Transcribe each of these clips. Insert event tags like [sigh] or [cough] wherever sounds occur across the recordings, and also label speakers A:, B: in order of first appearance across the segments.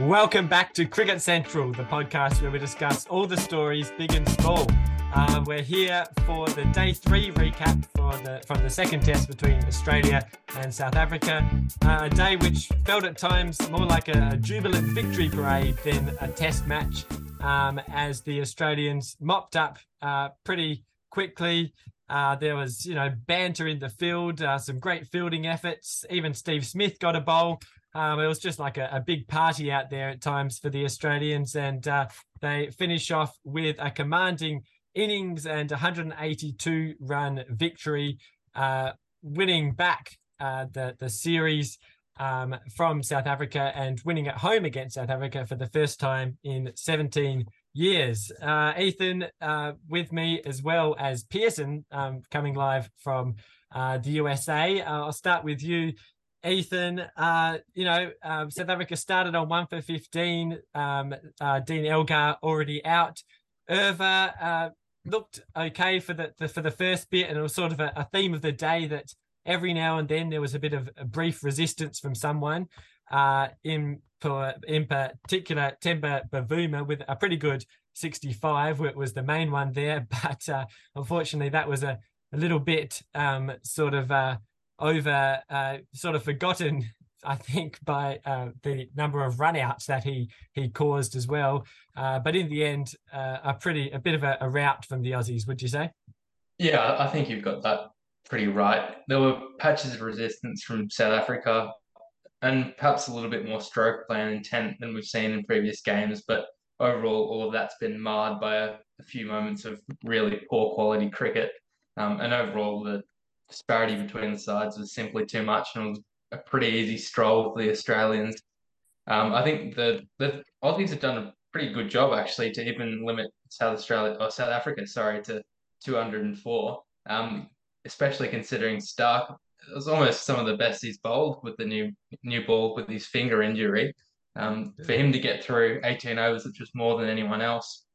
A: Welcome back to Cricket Central, the podcast where we discuss all the stories, big and small. Uh, we're here for the day three recap for the from the second test between Australia and South Africa. Uh, a day which felt at times more like a, a jubilant victory parade than a test match, um, as the Australians mopped up uh, pretty quickly. Uh, there was, you know, banter in the field, uh, some great fielding efforts. Even Steve Smith got a bowl. Um, it was just like a, a, big party out there at times for the Australians, and uh, they finish off with a commanding innings and 182 run victory, uh, winning back uh, the the series um, from South Africa and winning at home against South Africa for the first time in 17 years. Uh, Ethan uh, with me as well as Peerson um, coming live from uh, the USA. I'll start with you. Ethan, uh, you know, um, South Africa started on one for 15. Um, uh, Dean Elgar already out. Erwee uh, looked okay for the, the, for the first bit, and it was sort of a, a, theme of the day that every now and then there was a bit of a brief resistance from someone. Uh, in for in particular, Temba Bavuma with a pretty good 65 was the main one there, [laughs] but uh, unfortunately that was a, a little bit um, sort of uh, over uh, sort of forgotten I think by uh, the number of runouts that he he caused as well. Uh, but in the end, uh, a pretty a bit of a, a, rout from the Aussies, would you say?
B: Yeah, I think you've got that pretty right. There were patches of resistance from South Africa, and perhaps a little bit more stroke play intent than we've seen in previous games. But overall, all of that's been marred by a, a few moments of really poor quality cricket. Um, and overall, the disparity between the sides was simply too much, and it was a pretty easy stroll for the Australians. Um, I think the the Aussies have done a pretty good job actually to even limit South Australia or South Africa, sorry, to 204. Um, especially considering Stark it was almost some of the best he's bowled with the new new ball with his finger injury. Um, for him to get through 18 overs, which was more than anyone else.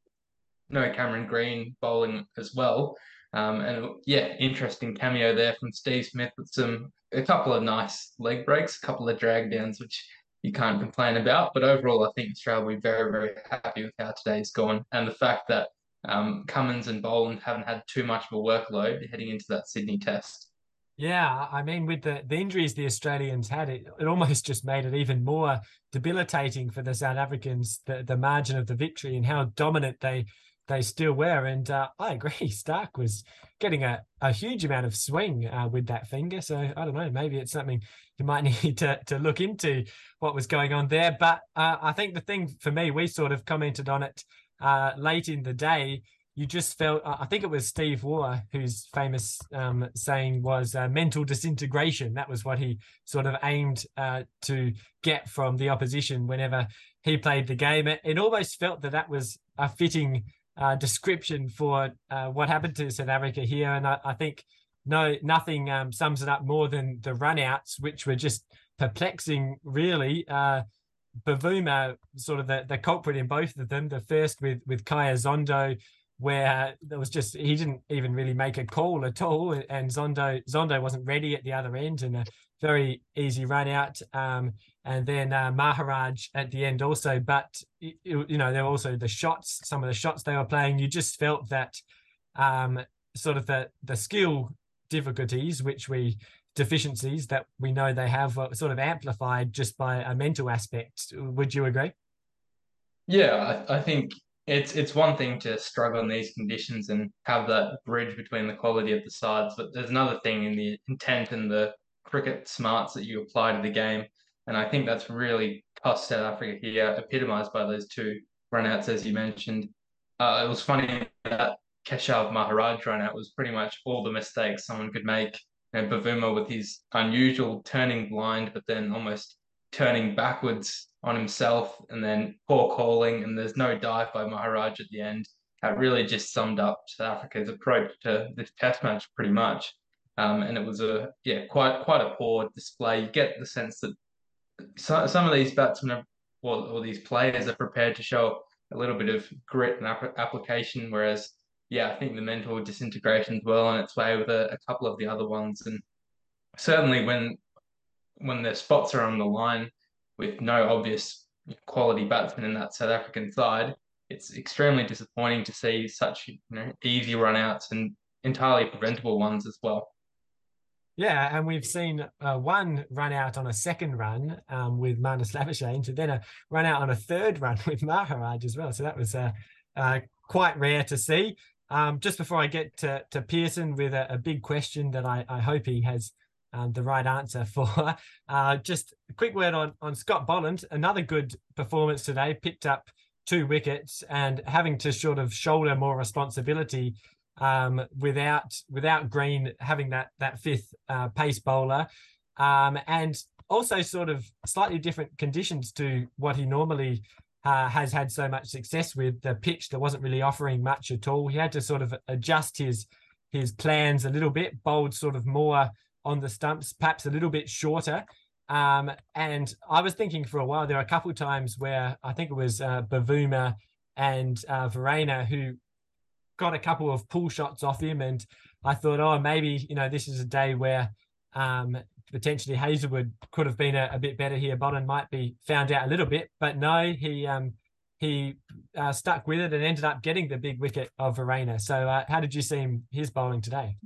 B: No Cameron Green bowling as well. Um, and yeah, interesting cameo there from Steve Smith with some a couple of nice leg breaks, a couple of drag downs, which you can't complain about. But overall, I think Australia will be very, very happy with how today's gone and the fact that um, Cummins and Boland haven't had too much of a workload heading into that Sydney test.
A: Yeah, I mean, with the, the injuries the Australians had, it, it almost just made it even more debilitating for the South Africans, the, the margin of the victory and how dominant they they still were. And uh, I agree, [laughs] Stark was getting a, a huge amount of swing uh, with that finger. So I don't know, maybe it's something you might [laughs] need to, to look into what was going on there. But uh, I think the thing for me, we sort of commented on it uh, late in the day. You just felt, I think it was Steve Waugh whose famous um, saying was uh, mental disintegration. That was what he sort of aimed uh, to get from the opposition whenever he played the game. It, it almost felt that that was a fitting uh, description for uh, what happened to South Africa here, and I, I think no nothing um, sums it up more than the runouts, which were just perplexing, really. Uh, Bavuma, sort of the, the culprit in both of them. The first with with Khaya Zondo, where there was just he didn't even really make a call at all, and Zondo Zondo wasn't ready at the other end, and a very easy run out. Um, and then uh, Maharaj at the end also. But you, know, there were also the shots. Some of the shots they were playing, you just felt that um, sort of the the skill difficulties, which we deficiencies that we know they have, were sort of amplified just by a mental aspect. Would you agree?
B: Yeah, I, I think it's it's one thing to struggle in these conditions and have that bridge between the quality of the sides, but there's another thing in the intent and the cricket smarts that you apply to the game. And I think that's really cost South Africa here, epitomised by those two runouts, as you mentioned. Uh, it was funny that Keshav Maharaj runout was pretty much all the mistakes someone could make. Know, Bavuma with his unusual turning blind, but then almost turning backwards on himself, and then poor calling, and there's no dive by Maharaj at the end. That really just summed up South Africa's approach to this test match pretty much. Um, and it was a yeah quite quite a poor display. You get the sense that so, some of these batsmen are, or, or these players are prepared to show a little bit of grit and ap- application, whereas yeah, I think the mental disintegration is well on its way with a, a couple of the other ones, and certainly when when the spots are on the line with no obvious quality batsmen in that South African side, it's extremely disappointing to see such you know, easy runouts and entirely preventable ones as well.
A: Yeah, and we've seen uh, one run out on a second run um, with Marnus Labuschagne, and then a run out on a third [laughs] run with Maharaj as well. So that was uh, uh, quite rare to see. Um, just before I get to, to Peerson with a, a big question that I, I hope he has um, the right answer [laughs] for, uh, just a quick word on, on Scott Boland. Another good performance today, picked up two wickets and having to sort of shoulder more responsibility um, without without Green having that that fifth uh, pace bowler, um, and also sort of slightly different conditions to what he normally uh, has had so much success with. The pitch that wasn't really offering much at all. He had to sort of adjust his his plans a little bit, bowled sort of more on the stumps, perhaps a little bit shorter. Um, and I was thinking for a while, there are a couple times where I think it was uh, Bavuma and uh, Verreynne who got a couple of pull shots off him, and I thought, oh, maybe you know this is a day where um, potentially Hazlewood could have been a, a, bit better here. Boland might be found out a little bit, but no, he um, he uh, stuck with it and ended up getting the big wicket of Verreynne. So, uh, how did you see him his bowling today?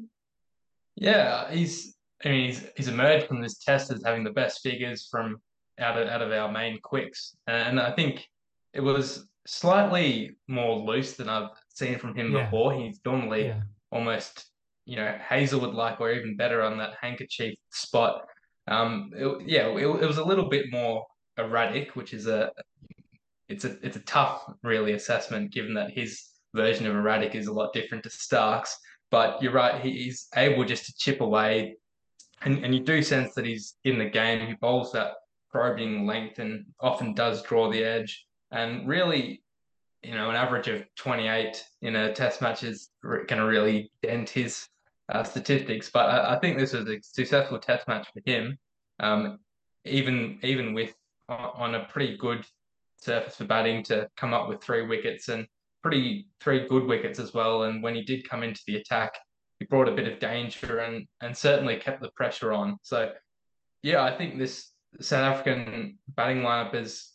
B: Yeah, he's I mean he's he's emerged from this test as having the best figures from out of out of our main quicks, and I think it was slightly more loose than I've seen from him yeah. before. He's normally yeah. almost, you know, Hazlewood like or even better on that handkerchief spot. Um, it, yeah, it, it, was a little bit more erratic, which is a it's a it's a tough really assessment given that his version of erratic is a lot different to Stark's. But you're right, he's able just to chip away, and, and you do sense that he's in the game. He bowls that probing length and often does draw the edge. And really, you know, an average of 28 in a test match is going to really dent his uh, statistics. But I, I, think this was a successful test match for him, um, even even with on a pretty good surface for batting to come up with three wickets and pretty three good wickets as well. And when he did come into the attack, he brought a bit of danger and and certainly kept the pressure on. So yeah, I think this South African batting lineup is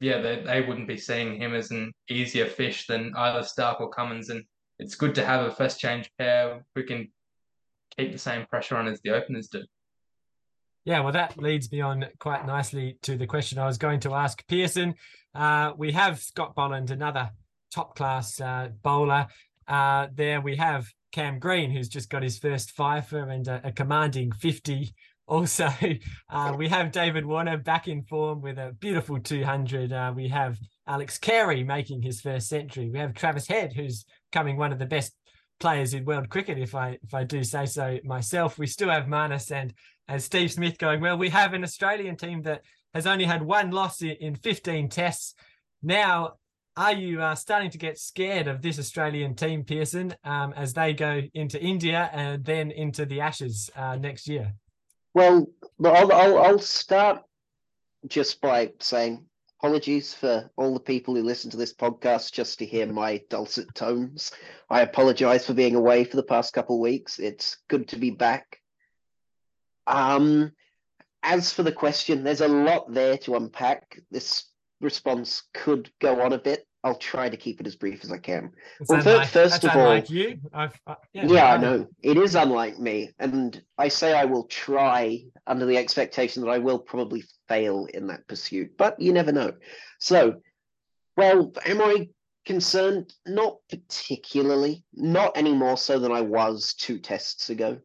B: yeah, they, they wouldn't be seeing him as an easier fish than either Stark or Cummins. And it's good to have a first change pair who can keep the same pressure on as the openers do.
A: Yeah, well, that leads me on quite nicely to the question I was going to ask Peerson. Uh, we have Scott Boland, another top class uh, bowler. Uh, there we have Cam Green, who's just got his first fifer and a, a commanding 50 also, [laughs] uh, we have David Warner back in form with a beautiful 200. Uh, we have Alex Carey making his first century. We have Travis Head, who's coming one of the best players in world cricket, if I if I do say so myself. We still have Marnus and and Steve Smith going well. We have an Australian team that has only had one loss in, in 15 tests. Now, are you uh, starting to get scared of this Australian team, Peerson, um, as they go into India and then into the Ashes uh, next year?
C: Well, I'll, I'll, I'll start just by saying apologies for all the people who listen to this podcast just to hear my dulcet tones. I apologize for being away for the past couple of weeks. It's good to be back. Um, as for the question, there's a lot there to unpack. This response could go on a bit. I'll try to keep it as brief as I can.
A: well, first, first of all, you. Uh,
C: yeah, yeah I know it is unlike me, and I say I will try under the expectation that I will probably fail in that pursuit, but you never know. So, well, am I concerned? Not particularly, not any more so than I was two tests ago.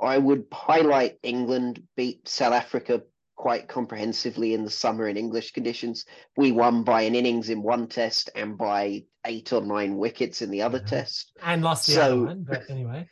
C: I would highlight England beat South Africa quite comprehensively in the summer in English conditions. We won by an innings in one test and by eight or nine wickets in the other yeah. test.
A: And lost the so, other one, but anyway.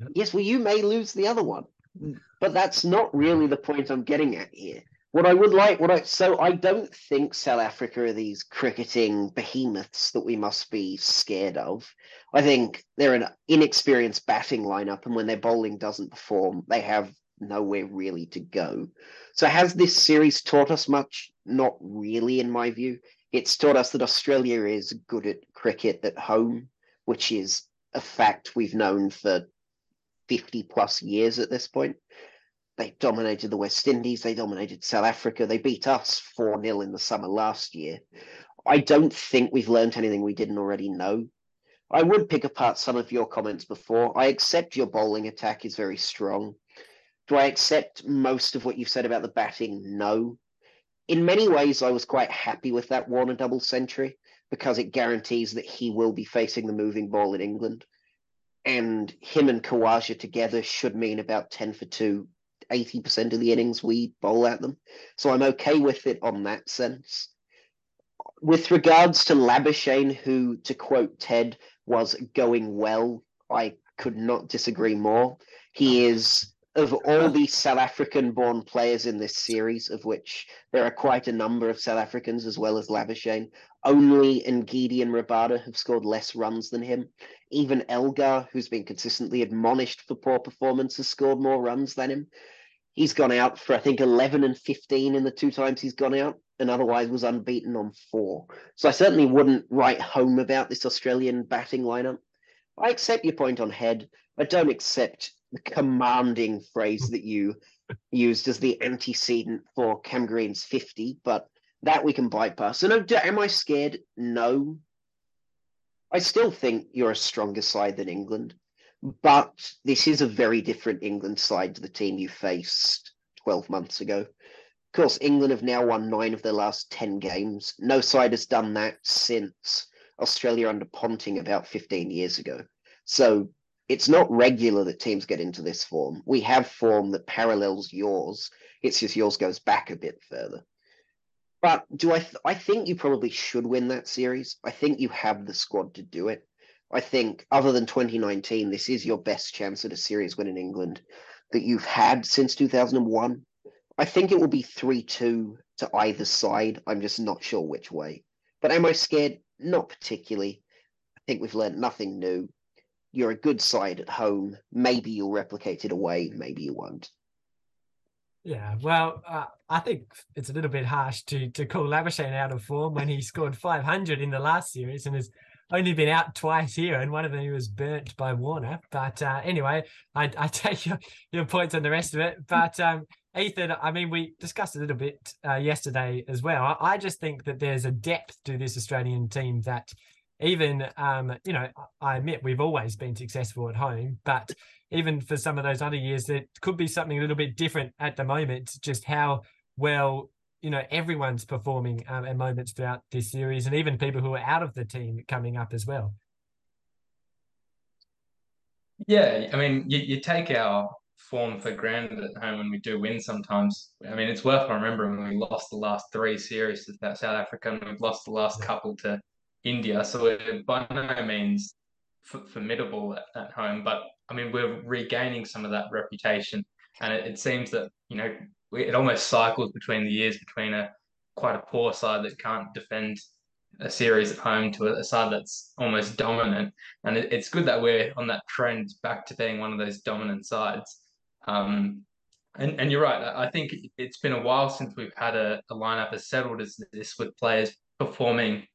C: Yep. Yes, well, you may lose the other one, mm. but that's not really the point I'm getting at here. What I would like, what I so I don't think South Africa are these cricketing behemoths that we must be scared of. I think they're an inexperienced batting lineup, and when their bowling doesn't perform, they have nowhere really to go. So, has this series taught us much? Not really, in my view. It's taught us that Australia is good at cricket at home, which is a fact we've known for 50 plus years at this point. They dominated the West Indies. They dominated South Africa. They beat us 4 0 in the summer last year. I don't think we've learned anything we didn't already know. I would pick apart some of your comments before. I accept your bowling attack is very strong. Do I accept most of what you've said about the batting? No. In many ways, I was quite happy with that Warner double century because it guarantees that he will be facing the moving ball in England. And him and Khawaja together should mean about 10 for 2, 80% of the innings we bowl at them. So I'm okay with it on that sense. With regards to Labuschagne, who, to quote Ted, was going well, I could not disagree more. He is of [laughs] all the South African born players in this series, of which there are quite a number of South Africans as well as Labuschagne, only Ngidi and Rabada have scored less runs than him. Even Elgar, who's been consistently admonished for poor performance, has scored more runs than him. He's gone out for, I think, 11 and 15 in the two times he's gone out, and otherwise was unbeaten on four. So I certainly wouldn't write home about this Australian batting lineup. I accept your point on head. I don't accept commanding phrase that you used as the antecedent for Cam Green's 50, but that we can bypass. So, no, am I scared? No. I still think you're a stronger side than England, but this is a very different England side to the team you faced 12 months ago. Of course, England have now won nine of their last 10 games. No side has done that since Australia under Ponting about 15 years ago. So it's not regular that teams get into this form. We have form that parallels yours. It's just yours goes back a bit further. But do I? Th- I think you probably should win that series. I think you have the squad to do it. I think, other than 2019, this is your best chance at a series win in England that you've had since 2001. I think it will be 3 2 to either side. I'm just not sure which way. But am I scared? Not particularly. I think we've learned nothing new you're a good side at home. Maybe you'll replicate it away. Maybe you won't.
A: Yeah, well, uh, I think it's a little bit harsh to to call Labuschagne out of form when he scored 500 in the last series and has only been out twice here, and one of them he was burnt by Warner. But uh, anyway, I, I [laughs] take your, your points on the rest of it. But um, Ethan, I mean, we discussed a little bit uh, yesterday as well. I, I, just think that there's a depth to this Australian team that even um, you know, I admit we've always been successful at home, but even for some of those other years, it could be something a little bit different at the moment. Just how well you know everyone's performing um, at moments throughout this series, and even people who are out of the team coming up as well.
B: Yeah, I mean, you, you take our form for granted at home when we do win sometimes. I mean, it's worth remembering we lost the last three series to South Africa and we've lost the last couple to India, so by no means f- formidable at, at, home. But I mean, we're regaining some of that reputation, and it, it seems that you know it almost cycles between the years between a quite a poor side that can't defend a series at home to a, a side that's almost dominant, and it, it's good that we're on that trend back to being one of those dominant sides. Um, and, and you're right. I think it's been a while since we've had a, a lineup as settled as this with players performing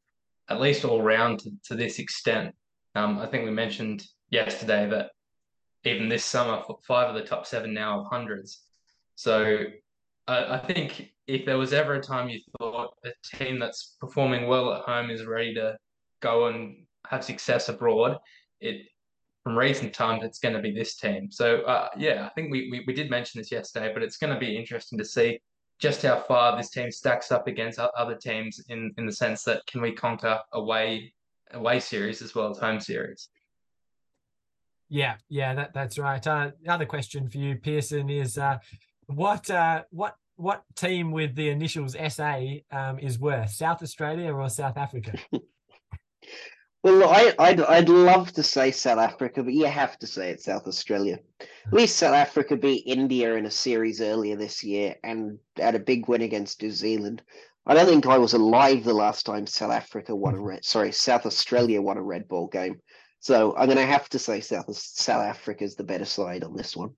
B: at least all round to, to this extent. Um, I think we mentioned yesterday that even this summer, five of the top seven now of hundreds. So I, I think if there was ever a time you thought a team that's performing well at home is ready to go and have success abroad, it from recent times it's going to be this team. So uh, yeah, I think we, we we did mention this yesterday, but it's going to be interesting to see just how far this team stacks up against other teams in in the sense that can we conquer away away series as well as home series.
A: Yeah, yeah, that that's right. Uh, other question for you, Peerson, is uh, what uh, what what team with the initials SA um, is worse, South Australia or South Africa? [laughs]
C: Well, I, I'd I'd love to say South Africa, but you have to say it's South Australia. At least South Africa beat India in a series earlier this year and had a big win against New Zealand. I don't think I was alive the last time South Africa won a red. Sorry, South Australia won a red ball game. So I'm going to have to say South South Africa is the better side on this one.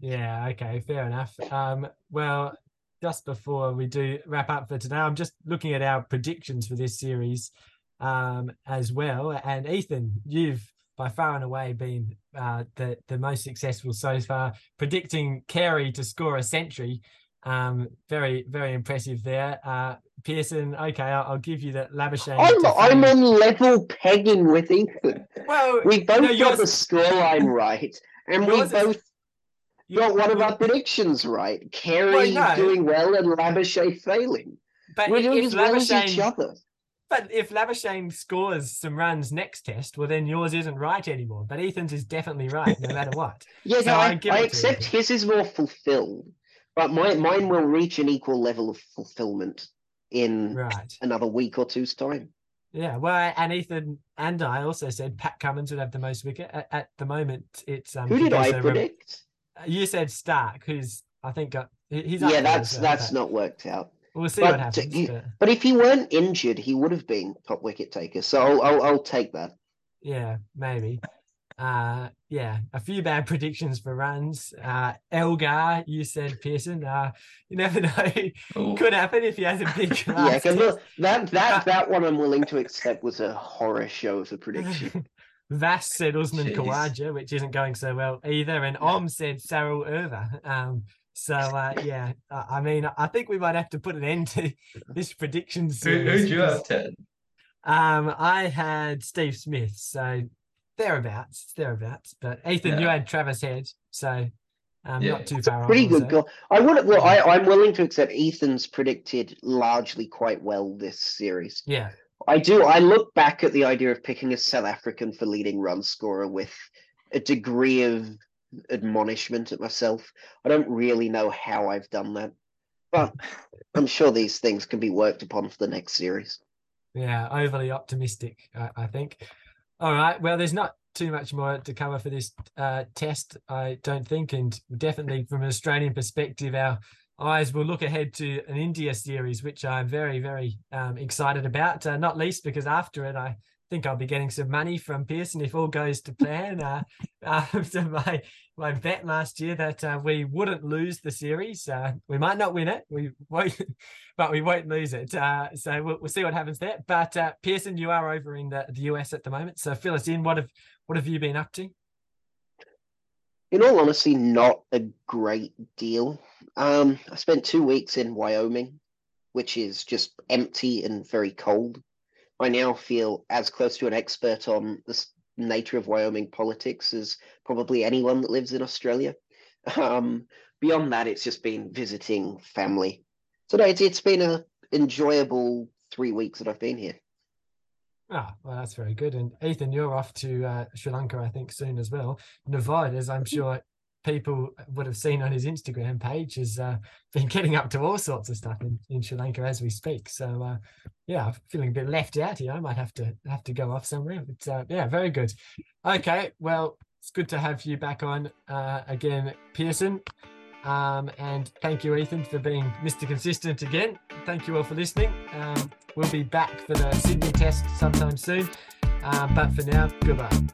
A: Yeah. Okay. Fair enough. Um, well, just before we do wrap up for today, I'm just looking at our predictions for this series um, as well. And Ethan, you've by far and away been uh, the the most successful so far. Predicting Carey to score a century, um, very very impressive there. Uh, Peerson, okay, I'll, I'll give you that Labuschagne.
C: I'm, I'm on level pegging with Ethan.
A: Well,
C: We both
A: no,
C: got the scoreline right, and we both
A: you-
C: got one of our predictions right. Carey
A: no.
C: doing well and Labuschagne failing.
A: But
C: We're doing as well as each other.
A: But if Labuschagne scores some runs next test, well then yours isn't right anymore. But Ethan's is definitely right, no matter what. [laughs]
C: Yeah,
A: So
C: no,
A: I
C: I, I accept his is more fulfilled, but my, mine will reach an equal level of fulfillment in
A: Right.
C: another week or two's time.
A: Yeah, well, and Ethan and I also said Pat Cummins would have the most wicket. At, at the moment, it's um.
C: Who did I predict?
A: You said Stark, who's I think got he's
C: Yeah, that's
A: well,
C: that's not worked out.
A: We'll see
C: but
A: what happens.
C: he-
A: but
C: But if he weren't injured, he would have been top wicket taker. So I'll I'll, I'll take that.
A: yeah, maybe. Uh, yeah, a few bad [laughs] predictions for runs. Uh, Elgar, you said Peerson. Uh, you never [laughs] know. Could happen if he has a [laughs] big.
C: Yeah,
A: last
C: because
A: test.
C: that that that one I'm willing to accept was a horror show of a prediction.
A: Vass said Usman
B: Jeez.
A: Khawaja, which isn't going so well either, and Om said Sarel Erwee. Um, so uh, yeah, I I mean, I think we might have to put an end to [laughs] this prediction
B: Who,
A: series.
B: who'd you have, Ted?
A: Um, I had Steve Smith, so thereabouts, thereabouts. But Ethan, you had Travis Head, so um,
B: Yeah.
A: not too far off.
C: Pretty good
A: also.
C: goal. I would well, I, I'm willing to accept Ethan's predicted largely quite well this series.
A: Yeah,
C: I do. I look back at the idea of picking a South African for leading run scorer with a degree of admonishment at myself. I don't really know how I've done that, but I'm sure these things can be worked upon for the next series.
A: Yeah, overly optimistic, I, I think. All right. Well, there's not too much more to cover for this uh, test, I don't think. And definitely from an Australian perspective, our eyes will look ahead to an India series, which I'm very, very um, excited about, uh, not least because after it, I think I'll be getting some money from Peerson if all goes to plan. Uh, [laughs] after my my bet last year that uh, we wouldn't lose the series, uh, we might not win it, we won't, [laughs] but we won't lose it. Uh, so we'll, we'll see what happens there. But uh, Peerson, you are over in the, the US at the moment, so fill us in. What have what have you been up to?
C: In all honesty, not a great deal. Um, I spent two weeks in Wyoming, which is just empty and very cold. I now feel as close to an expert on the nature of Wyoming politics as probably anyone that lives in Australia. [laughs] Um, beyond that, it's just been visiting family. So no, it's it's been a enjoyable three weeks that I've been here.
A: Ah, well, that's very good. And Ethan, you're off to uh, Sri Lanka, I think, soon as well. Nevada as I'm sure people would have seen on his Instagram page, has uh, been getting up to all sorts of stuff in, in Sri Lanka as we speak. So, uh, yeah, I'm feeling a bit left out here. I might have to have to go off somewhere. But uh, yeah, very good. Okay, well, it's good to have you back on uh, again, Peerson. Um, and thank you, Ethan, for being Mr. Consistent again. Thank you all for listening. Um, we'll be back for the Sydney test sometime soon. Uh, but for now, goodbye.